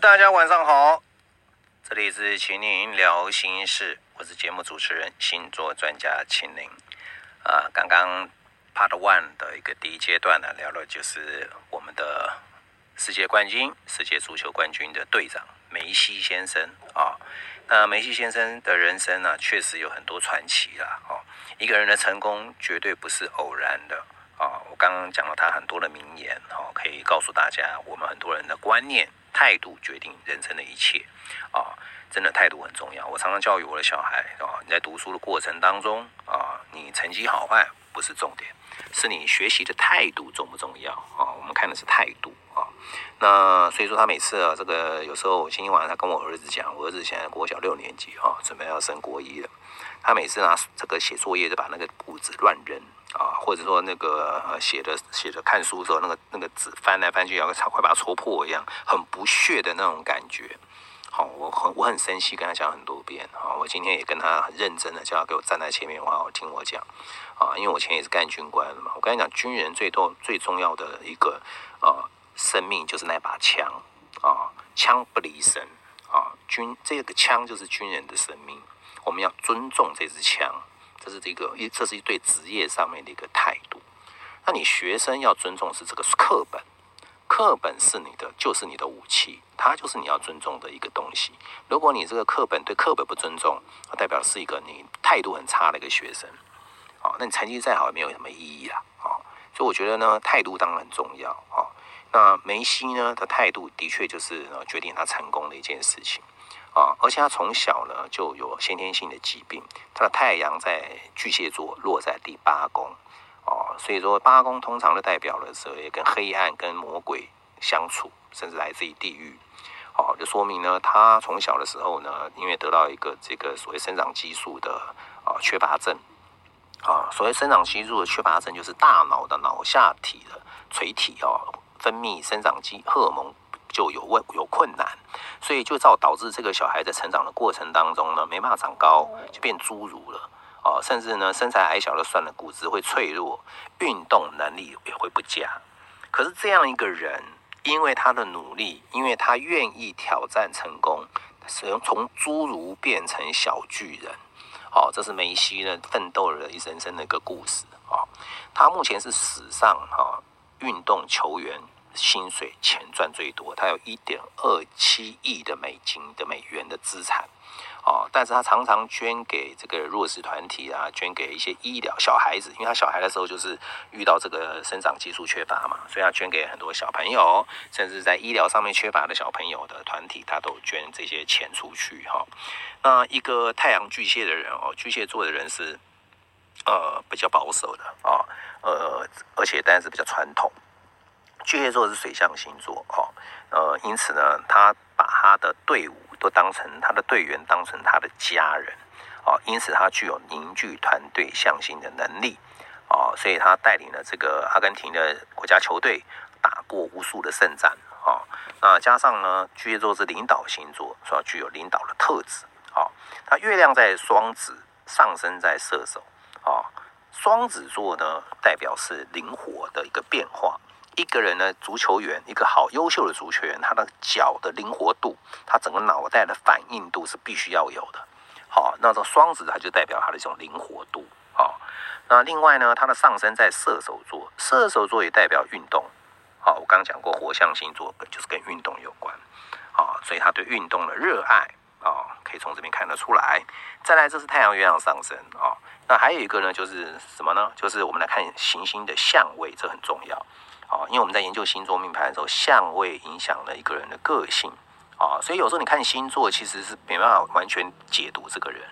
大家晚上好，这里是秦岭聊心事，我是节目主持人星座专家秦岭。啊，刚刚 Part One 的一个第一阶段呢，聊了就是我们的世界冠军、世界足球冠军的队长梅西先生啊。那梅西先生的人生呢，确实有很多传奇啦。哦，一个人的成功绝对不是偶然的。啊，我刚刚讲了他很多的名言，哦，可以告诉大家，我们很多人的观念、态度决定人生的一切，啊，真的态度很重要。我常常教育我的小孩，啊，你在读书的过程当中，啊，你成绩好坏不是重点，是你学习的态度重不重要？啊，我们看的是态度，啊，那所以说他每次啊，这个有时候今天晚上他跟我儿子讲，我儿子现在国小六年级，啊，准备要升国一了，他每次拿这个写作业就把那个簿子乱扔。啊，或者说那个写的写的看书的时候，那个那个纸翻来翻去，要快把它戳破一样，很不屑的那种感觉。好，我很我很生气，跟他讲很多遍。啊，我今天也跟他很认真的叫他给我站在前面，好好听我讲。啊，因为我前也是干军官的嘛，我跟你讲，军人最多最重要的一个呃生命就是那把枪啊，枪不离身啊，军这个枪就是军人的生命，我们要尊重这支枪。这是这个一，这是一对职业上面的一个态度。那你学生要尊重是这个课本，课本是你的，就是你的武器，它就是你要尊重的一个东西。如果你这个课本对课本不尊重，代表是一个你态度很差的一个学生。啊，那你成绩再好也没有什么意义啦。啊，所以我觉得呢，态度当然很重要。啊，那梅西呢的态度的确就是决定他成功的一件事情。啊，而且他从小呢就有先天性的疾病，他的太阳在巨蟹座，落在第八宫，哦，所以说八宫通常的代表了所谓跟黑暗、跟魔鬼相处，甚至来自于地狱，哦，就说明呢，他从小的时候呢，因为得到一个这个所谓生长激素的啊缺乏症，啊，所谓生长激素的缺乏症，就是大脑的脑下体的垂体哦，分泌生长激荷尔蒙。就有问有困难，所以就造导致这个小孩在成长的过程当中呢，没办法长高，就变侏儒了哦，甚至呢身材矮小的算了，骨质会脆弱，运动能力也会不佳。可是这样一个人，因为他的努力，因为他愿意挑战成功，从从侏儒变成小巨人，哦，这是梅西呢奋斗了一生生的一个故事啊。他目前是史上哈运动球员。薪水钱赚最多，他有一点二七亿的美金的美元的资产，哦，但是他常常捐给这个弱势团体啊，捐给一些医疗小孩子，因为他小孩的时候就是遇到这个生长激素缺乏嘛，所以他捐给很多小朋友，甚至在医疗上面缺乏的小朋友的团体，他都捐这些钱出去哈。那一个太阳巨蟹的人哦，巨蟹座的人是呃比较保守的啊，呃，而且当然是比较传统。巨蟹座是水象星座，哦，呃，因此呢，他把他的队伍都当成他的队员，当成他的家人，哦，因此他具有凝聚团队向心的能力，哦，所以他带领了这个阿根廷的国家球队打过无数的胜战，哦，那加上呢，巨蟹座是领导星座，所以具有领导的特质，哦，他月亮在双子，上升在射手，哦，双子座呢，代表是灵活的一个变化。一个人呢，足球员，一个好优秀的足球员，他的脚的灵活度，他整个脑袋的反应度是必须要有的。好，那这双子它就代表他的这种灵活度。好，那另外呢，他的上升在射手座，射手座也代表运动。好，我刚讲过火象星座就是跟运动有关。好，所以他对运动的热爱啊，可以从这边看得出来。再来，这是太阳月亮上升啊。那还有一个呢，就是什么呢？就是我们来看行星的相位，这很重要。啊，因为我们在研究星座命盘的时候，相位影响了一个人的个性啊，所以有时候你看星座其实是没办法完全解读这个人，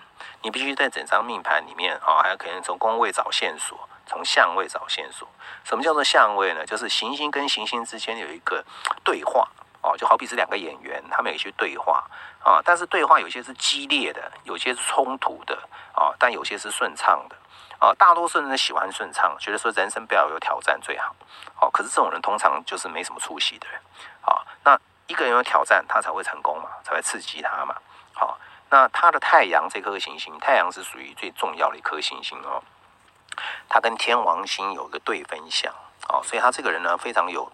你必须在整张命盘里面啊，还有可能从宫位找线索，从相位找线索。什么叫做相位呢？就是行星跟行星之间有一个对话哦，就好比是两个演员，他们有一些对话啊，但是对话有些是激烈的，有些是冲突的啊，但有些是顺畅的。啊，大多数人喜欢顺畅，觉得说人生不要有挑战最好。好，可是这种人通常就是没什么出息的人。好，那一个人有挑战，他才会成功嘛，才会刺激他嘛。好，那他的太阳这颗行星，太阳是属于最重要的一颗行星哦。他跟天王星有一个对分相，哦，所以他这个人呢，非常有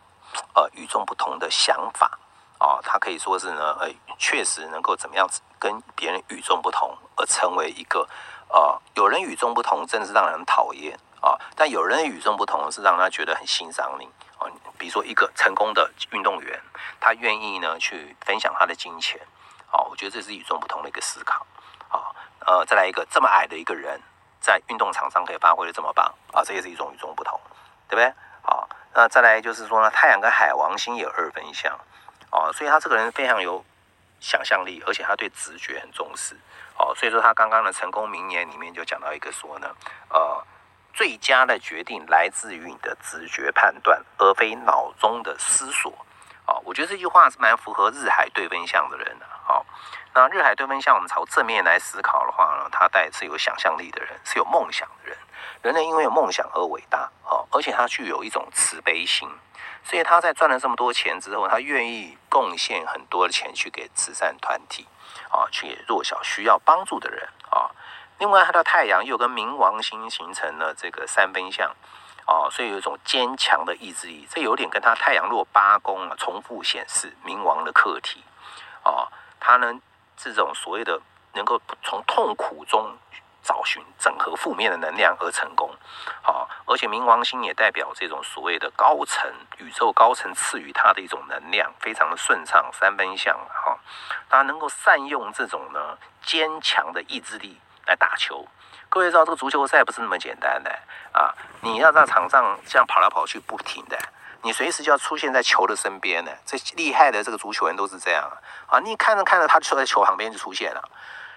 呃与众不同的想法。哦，他可以说是呢，呃，确实能够怎么样跟别人与众不同，而成为一个，呃，有人与众不同，真的是让人讨厌啊。但有人与众不同，是让他觉得很欣赏你啊。比如说一个成功的运动员，他愿意呢去分享他的金钱，啊，我觉得这是与众不同的一个思考啊。呃，再来一个这么矮的一个人，在运动场上可以发挥的这么棒啊，这也是一种与众不同，对不对？好，那再来就是说呢，太阳跟海王星有二分相。哦，所以他这个人非常有想象力，而且他对直觉很重视。哦，所以说他刚刚的成功名言里面就讲到一个说呢，呃，最佳的决定来自于你的直觉判断，而非脑中的思索。哦，我觉得这句话是蛮符合日海对分相的人的。好，那日海对分相，我们朝正面来思考的话呢，他带是有想象力的人，是有梦想的人。人类因为有梦想而伟大。哦，而且他具有一种慈悲心。所以他在赚了这么多钱之后，他愿意贡献很多的钱去给慈善团体，啊，去给弱小需要帮助的人啊。另外，他的太阳又跟冥王星形成了这个三分相，啊，所以有一种坚强的意志力。这有点跟他太阳落八宫啊，重复显示冥王的课题，啊，他呢这种所谓的能够从痛苦中。找寻整合负面的能量而成功，好，而且冥王星也代表这种所谓的高层宇宙高层赐予他的一种能量，非常的顺畅，三分相哈，他能够善用这种呢坚强的意志力来打球。各位知道这个足球赛不是那么简单的啊，你要在场上这样跑来跑去不停的，你随时就要出现在球的身边呢。这厉害的这个足球员都是这样啊，你看着看着他就在球旁边就出现了。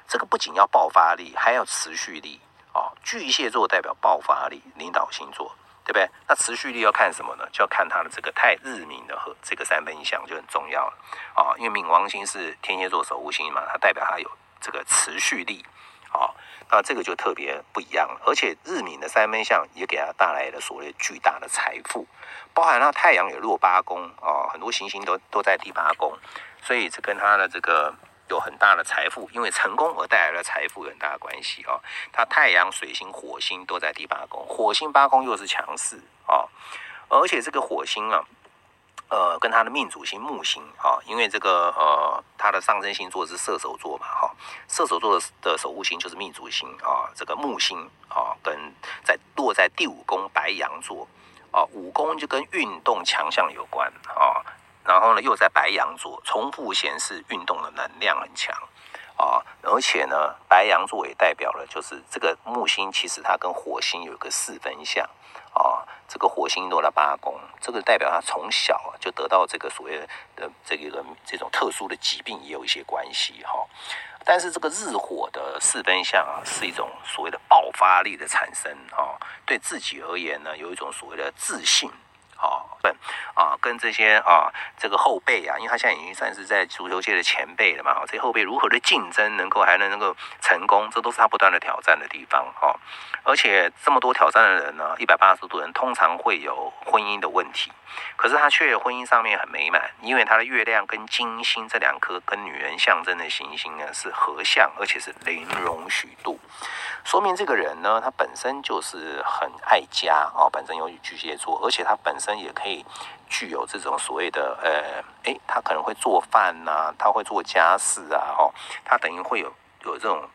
这个不仅要爆发力，还要持续力啊！巨蟹座代表爆发力，领导星座，对不对？那持续力要看什么呢？就要看它的这个太日冥的和这个三分相就很重要了啊！因为冥王星是天蝎座守护星嘛，它代表它有这个持续力啊，那这个就特别不一样了。而且日冥的三分相也给它带来了所谓巨大的财富，包含它太阳也落八宫啊，很多行星都都在第八宫，所以这跟它的这个。有很大的财富，因为成功而带来的财富有很大的关系啊。它太阳、水星、火星都在第八宫，火星八宫又是强势啊。而且这个火星啊，呃，跟它的命主星木星啊，因为这个呃，它的上升星座是射手座嘛，哈，射手座的的守护星就是命主星啊。这个木星啊，跟在落在第五宫白羊座啊，五宫就跟运动强项有关啊。然后呢，又在白羊座重复显示运动的能量很强啊，而且呢，白羊座也代表了就是这个木星，其实它跟火星有个四分相啊，这个火星落了八宫，这个代表他从小就得到这个所谓的这个这种特殊的疾病也有一些关系哈。但是这个日火的四分相啊，是一种所谓的爆发力的产生啊，对自己而言呢，有一种所谓的自信。啊，啊，跟这些啊，这个后辈啊，因为他现在已经算是在足球界的前辈了嘛，这些后辈如何的竞争，能够还能能够成功，这都是他不断的挑战的地方，哈。而且这么多挑战的人呢，一百八十度人通常会有婚姻的问题，可是他却婚姻上面很美满，因为他的月亮跟金星这两颗跟女人象征的行星呢是合相，而且是零容许度。说明这个人呢，他本身就是很爱家哦，本身有巨蟹座，而且他本身也可以具有这种所谓的呃，诶，他可能会做饭呐，他会做家事啊，哦，他等于会有有这种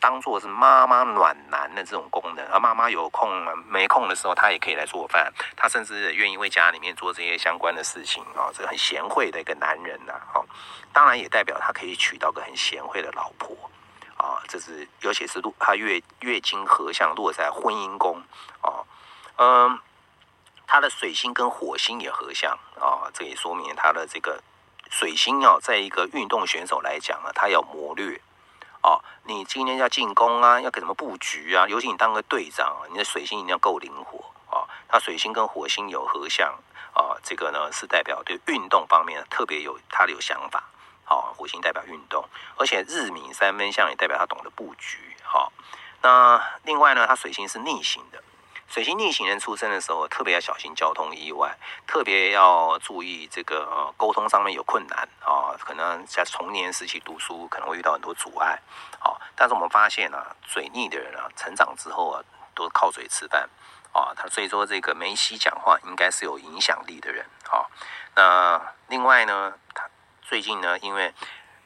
当做是妈妈暖男的这种功能，而妈妈有空没空的时候，他也可以来做饭，他甚至愿意为家里面做这些相关的事情啊，这个很贤惠的一个男人呐，哦，当然也代表他可以娶到个很贤惠的老婆。啊，这是尤其是落他月月经合相落在婚姻宫啊，嗯，他的水星跟火星也合相啊，这也说明他的这个水星啊，在一个运动选手来讲啊，他要谋略啊，你今天要进攻啊，要给什么布局啊，尤其你当个队长，你的水星一定要够灵活啊，他水星跟火星有合相啊，这个呢是代表对运动方面特别有他的有想法。好，火星代表运动，而且日冥三分相也代表他懂得布局。好，那另外呢，他水星是逆行的，水星逆行人出生的时候特别要小心交通意外，特别要注意这个沟通上面有困难啊，可能在童年时期读书可能会遇到很多阻碍。好，但是我们发现呢，嘴逆的人啊，成长之后啊，都靠嘴吃饭啊，他所以说这个梅西讲话应该是有影响力的人。好，那另外呢，他。最近呢，因为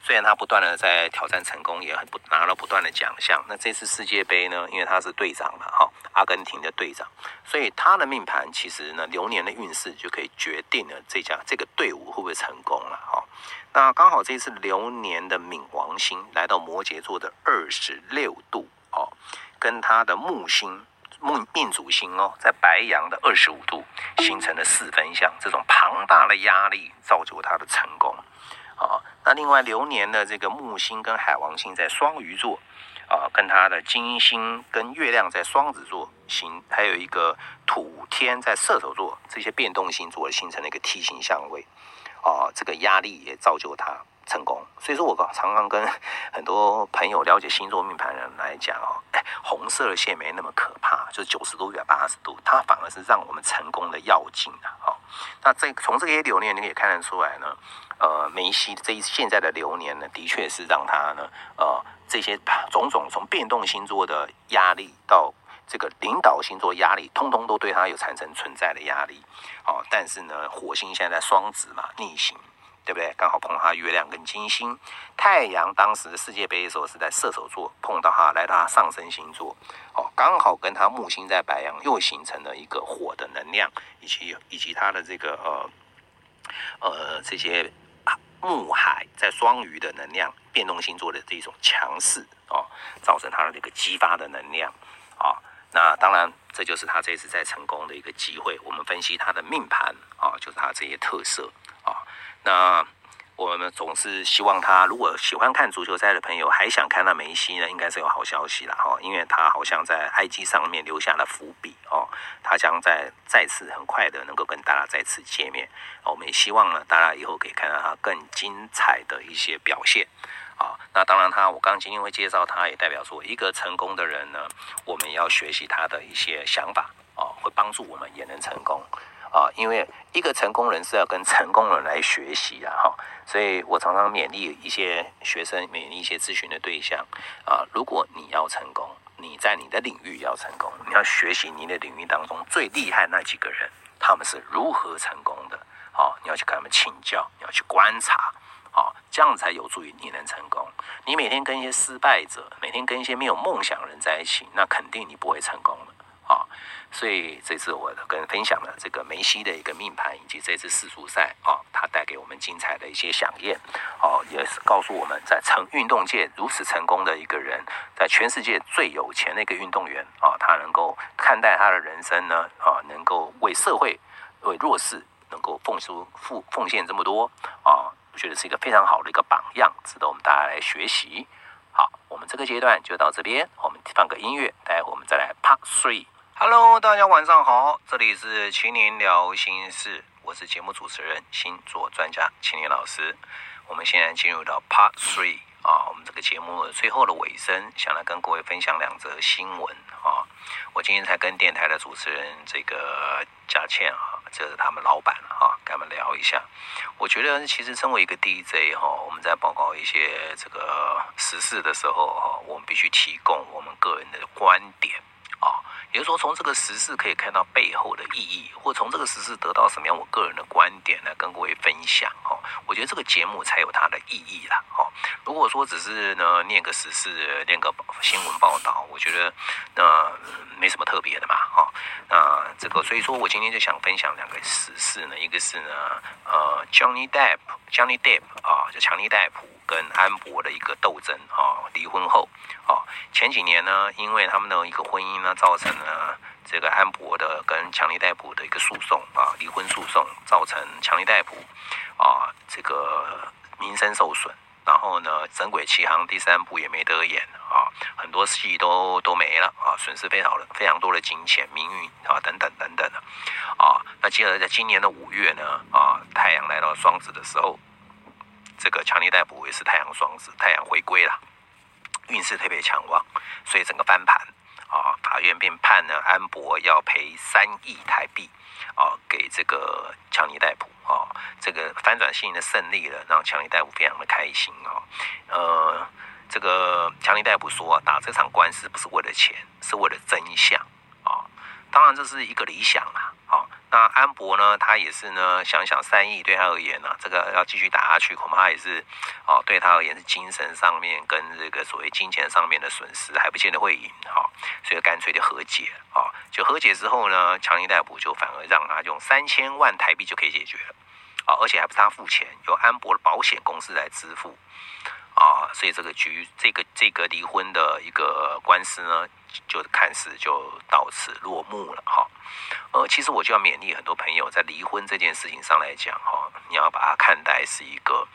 虽然他不断的在挑战成功，也很不拿了不断的奖项。那这次世界杯呢，因为他是队长嘛，哈，阿根廷的队长，所以他的命盘其实呢，流年的运势就可以决定了这家这个队伍会不会成功了，哈。那刚好这次流年的冥王星来到摩羯座的二十六度，哦，跟他的木星木命主星哦，在白羊的二十五度形成了四分相，这种庞大的压力造就他的成功。啊，那另外流年的这个木星跟海王星在双鱼座，啊，跟他的金星跟月亮在双子座形，还有一个土天在射手座，这些变动星座形成了一个梯形相位，啊，这个压力也造就他成功。所以说我常常跟很多朋友了解星座命盘人来讲哦，红色的线没那么可怕，就是九十度、一百八十度，它反而是让我们成功的要紧啊。好，那这从这些流年你可以看得出来呢。呃，梅西这一现在的流年呢，的确是让他呢，呃，这些种种从变动星座的压力到这个领导星座压力，通通都对他有产生存在的压力。哦，但是呢，火星现在双子嘛，逆行，对不对？刚好碰他月亮跟金星，太阳当时的世界杯的时候是在射手座，碰到他来到他上升星座，哦，刚好跟他木星在白羊又形成了一个火的能量，以及以及他的这个呃呃这些。木海在双鱼的能量变动星座的这种强势哦，造成他的这个激发的能量啊。那当然，这就是他这次在成功的一个机会。我们分析他的命盘啊，就是他这些特色。那。我们总是希望他，如果喜欢看足球赛的朋友还想看到梅西呢，应该是有好消息了哈，因为他好像在 IG 上面留下了伏笔哦，他将在再次很快的能够跟大家再次见面，我们也希望呢，大家以后可以看到他更精彩的一些表现啊。那当然，他我刚今天会介绍他，也代表说一个成功的人呢，我们要学习他的一些想法啊，会帮助我们也能成功。啊，因为一个成功人是要跟成功人来学习啊，哈，所以我常常勉励一些学生，勉励一些咨询的对象啊，如果你要成功，你在你的领域要成功，你要学习你的领域当中最厉害那几个人，他们是如何成功的，啊，你要去跟他们请教，你要去观察，好，这样才有助于你能成功。你每天跟一些失败者，每天跟一些没有梦想的人在一起，那肯定你不会成功的。啊，所以这次我跟分享了这个梅西的一个命盘，以及这次世足赛啊，他带给我们精彩的一些响应，哦，也是告诉我们在成运动界如此成功的一个人，在全世界最有钱的一个运动员啊，他能够看待他的人生呢，啊，能够为社会、为弱势能够奉出奉奉献这么多啊，我觉得是一个非常好的一个榜样，值得我们大家来学习。好，我们这个阶段就到这边，我们放个音乐，待会我们再来 Part Three。Hello，大家晚上好，这里是青年聊心事，我是节目主持人星座专家青年老师。我们现在进入到 Part Three 啊，我们这个节目最后的尾声，想来跟各位分享两则新闻啊。我今天才跟电台的主持人这个佳倩啊，这是他们老板啊，跟他们聊一下。我觉得其实身为一个 DJ 哈，我们在报告一些这个时事的时候哈，我们必须提供我们个人的观点。也就是说，从这个时事可以看到背后的意义，或从这个时事得到什么样我个人的观点呢？跟各位分享哦。我觉得这个节目才有它的意义啦。哦，如果说只是呢念个时事、念个新闻报道，我觉得那没什么特别的嘛。哈，那这个所以说我今天就想分享两个时事呢，一个是呢，呃，Johnny Depp，Johnny Depp 啊，就强尼戴普跟安博的一个斗争啊，离婚后啊，前几年呢，因为他们的一个婚姻呢，造成了，这个安博的跟强力逮捕的一个诉讼啊，离婚诉讼，造成强力逮捕啊这个名声受损，然后呢，《神鬼奇航》第三部也没得演啊，很多戏都都没了啊，损失非常的非常多的金钱、名誉啊等等等等的啊。那接着在今年的五月呢啊，太阳来到双子的时候，这个强尼戴普也是太阳双子，太阳回归了，运势特别强旺，所以整个翻盘。啊，法院便判呢，安博要赔三亿台币，啊，给这个强尼戴普啊，这个翻转性的胜利了，让强尼戴普非常的开心啊。呃，这个强尼戴普说，打这场官司不是为了钱，是为了真相啊。当然这是一个理想啊。那安博呢，他也是呢，想想三亿对他而言呢，这个要继续打下去，恐怕也是哦，对他而言是精神上面跟这个所谓金钱上面的损失，还不见得会赢哈，所以干脆就和解啊，就和解之后呢，强力逮捕就反而让他用三千万台币就可以解决了啊，而且还不是他付钱，由安博的保险公司来支付。啊，所以这个局，这个这个离婚的一个官司呢，就看似就到此落幕了哈。呃，其实我就要勉励很多朋友，在离婚这件事情上来讲哈，你要把它看待是一个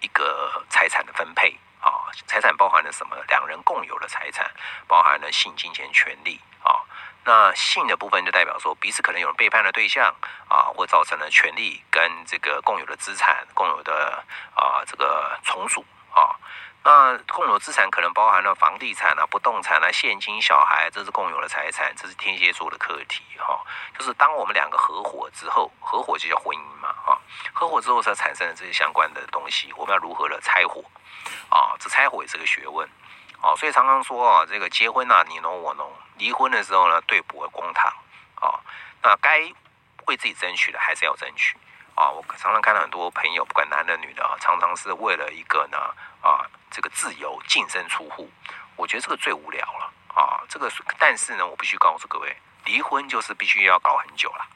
一个财产的分配啊，财产包含了什么？两人共有的财产，包含了性、金钱、权利啊。那性的部分就代表说，彼此可能有背叛的对象啊，或造成了权利跟这个共有的资产、共有的啊这个从属。啊，那共有资产可能包含了房地产啊、不动产啊、现金、小孩，这是共有的财产，这是天蝎座的课题哈。就是当我们两个合伙之后，合伙就叫婚姻嘛，哈，合伙之后才产生的这些相关的东西，我们要如何的拆伙啊？这拆伙也是个学问啊。所以常常说啊，这个结婚啊，你侬我侬；离婚的时候呢，对簿公堂啊。那该为自己争取的，还是要争取。啊，我常常看到很多朋友，不管男的女的啊，常常是为了一个呢啊，这个自由净身出户。我觉得这个最无聊了啊。这个但是呢，我必须告诉各位，离婚就是必须要搞很久了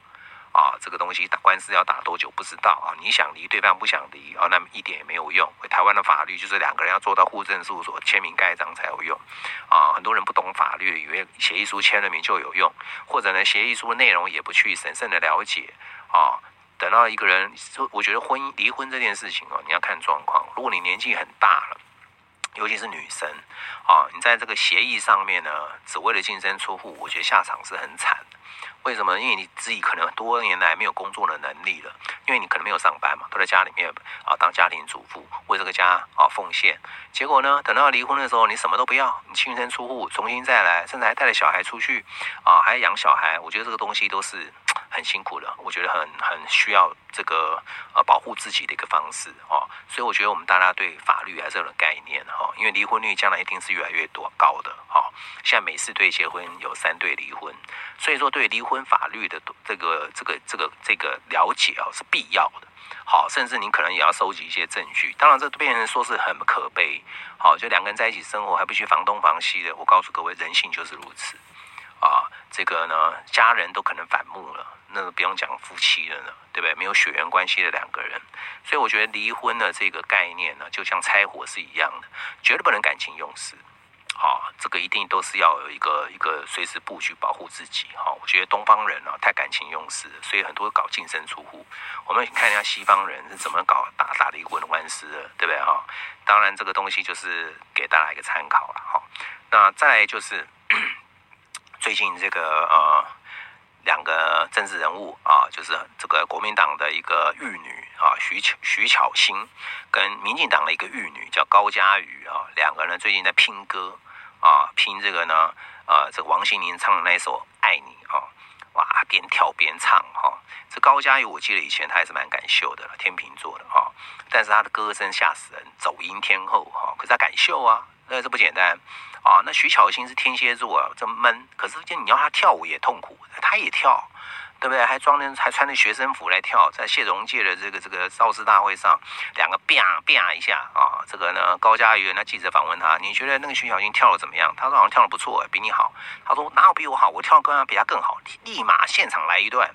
啊。这个东西打官司要打多久不知道啊。你想离，对方不想离啊，那么一点也没有用。台湾的法律就是两个人要做到户政事务所签名盖章才有用啊。很多人不懂法律，以为协议书签了名就有用，或者呢，协议书的内容也不去审慎的了解啊。等到一个人，我觉得婚姻离婚这件事情哦，你要看状况。如果你年纪很大了，尤其是女生啊，你在这个协议上面呢，只为了净身出户，我觉得下场是很惨的。为什么？因为你自己可能多年来没有工作的能力了，因为你可能没有上班嘛，都在家里面啊当家庭主妇，为这个家啊奉献。结果呢，等到离婚的时候，你什么都不要，你净身出户，重新再来，甚至还带着小孩出去啊，还养小孩。我觉得这个东西都是。很辛苦的，我觉得很很需要这个呃保护自己的一个方式哦，所以我觉得我们大家对法律还是有概念哈，因为离婚率将来一定是越来越多高的哈。现在每四对结婚有三对离婚，所以说对离婚法律的这个这个这个这个了解啊是必要的。好，甚至你可能也要收集一些证据。当然，这变成说是很可悲。好，就两个人在一起生活还必须防东防西的。我告诉各位，人性就是如此。啊，这个呢，家人都可能反目了，那不用讲夫妻了呢，对不对？没有血缘关系的两个人，所以我觉得离婚的这个概念呢，就像拆伙是一样的，绝对不能感情用事。好，这个一定都是要有一个一个随时布局保护自己。好，我觉得东方人呢太感情用事，所以很多搞净身出户。我们看一下西方人是怎么搞打打离婚官司的，对不对？哈，当然这个东西就是给大家一个参考了。哈，那再来就是。最近这个呃，两个政治人物啊，就是这个国民党的一个玉女啊，徐徐巧芯，跟民进党的一个玉女叫高嘉瑜啊，两个人最近在拼歌啊，拼这个呢，呃，这个王心凌唱的那首《爱你》啊，哇，边跳边唱哈。这高嘉瑜我记得以前他还是蛮敢秀的，天秤座的哈，但是他的歌声吓死人，走音天后哈，可是他敢秀啊，那这不简单。啊，那徐巧芯是天蝎座啊，这闷。可是就你要他跳舞也痛苦，他也跳，对不对？还装的还穿着学生服来跳，在谢荣界的这个这个造势大会上，两个啪啪一下啊，这个呢高嘉瑜那记者访问他，你觉得那个徐巧芯跳的怎么样？他说好像跳的不错，比你好。他说哪有比我好？我跳的更比他更好，立马现场来一段。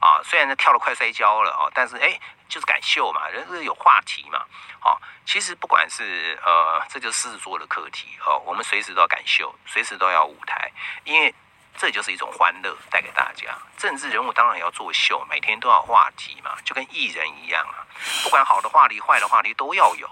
啊，虽然呢跳的快摔跤了啊，但是哎，就是敢秀嘛，人是有话题嘛。好，其实不管是呃，这就是狮子座的课题哦，我们随时都要敢秀，随时都要舞台，因为这就是一种欢乐带给大家。政治人物当然要作秀，每天都要话题嘛，就跟艺人一样啊，不管好的话题、坏的话题都要有，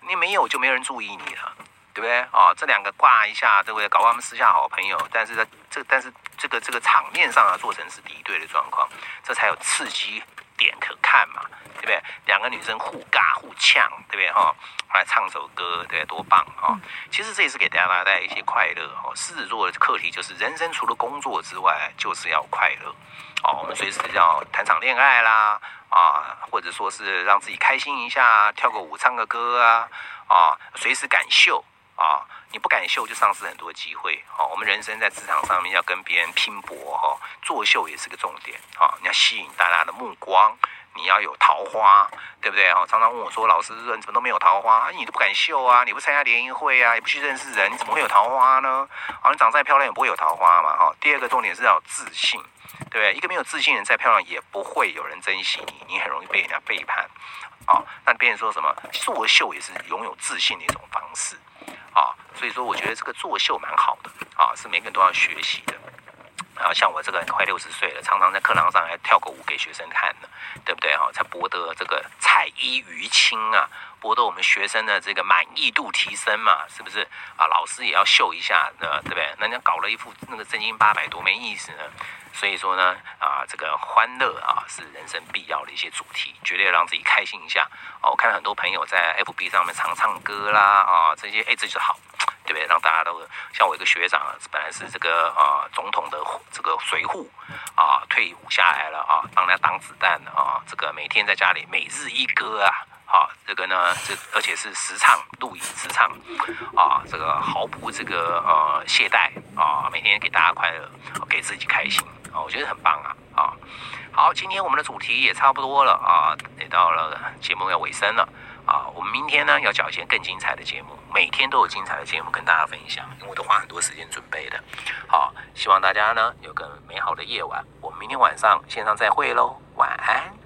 你没有就没人注意你了。对不对啊？这两个挂一下，对不对？搞他们私下好朋友，但是在这，但是这个这个场面上啊，做成是敌对的状况，这才有刺激点可看嘛，对不对？两个女生互尬互呛，对不对哈？来唱首歌，对，多棒哈！其实这也是给大家带来一些快乐哈。狮子座的课题就是，人生除了工作之外，就是要快乐哦。我们随时要谈场恋爱啦，啊，或者说是让自己开心一下，跳个舞，唱个歌啊，啊，随时敢秀。啊，你不敢秀就丧失很多机会。好，我们人生在职场上面要跟别人拼搏哈，作秀也是个重点啊，你要吸引大家的目光。你要有桃花，对不对哈？常常问我说：“老师，你怎么都没有桃花？你都不敢秀啊？你不参加联谊会啊？也不去认识人，你怎么会有桃花呢？好，你长再漂亮也不会有桃花嘛哈。第二个重点是要自信，对不对？一个没有自信的人再漂亮也不会有人珍惜你，你很容易被人家背叛。啊，那别人说什么作秀也是拥有自信的一种方式啊。所以说，我觉得这个作秀蛮好的啊，是每个人都要学习的。然后像我这个快六十岁了，常常在课堂上还跳个舞给学生看呢，对不对哈？才博得这个彩衣娱亲啊，博得我们学生的这个满意度提升嘛，是不是啊？老师也要秀一下，呃，对不对？人家搞了一副那个正经八百，多没意思呢。所以说呢，啊，这个欢乐啊，是人生必要的一些主题，绝对让自己开心一下。哦，我看很多朋友在 FB 上面常唱歌啦，啊，这些哎，这就好。对？让大家都像我一个学长，本来是这个啊总统的这个随护啊，退伍下来了啊，帮他挡子弹啊，这个每天在家里每日一歌啊，啊，这个呢，这而且是实唱录影实唱啊，这个毫不这个呃懈怠啊，每天给大家快乐，给自己开心啊，我觉得很棒啊啊！好，今天我们的主题也差不多了啊，也到了节目要尾声了。啊，我们明天呢要讲一些更精彩的节目，每天都有精彩的节目跟大家分享，因为我都花很多时间准备的。好，希望大家呢有个美好的夜晚，我们明天晚上线上再会喽，晚安。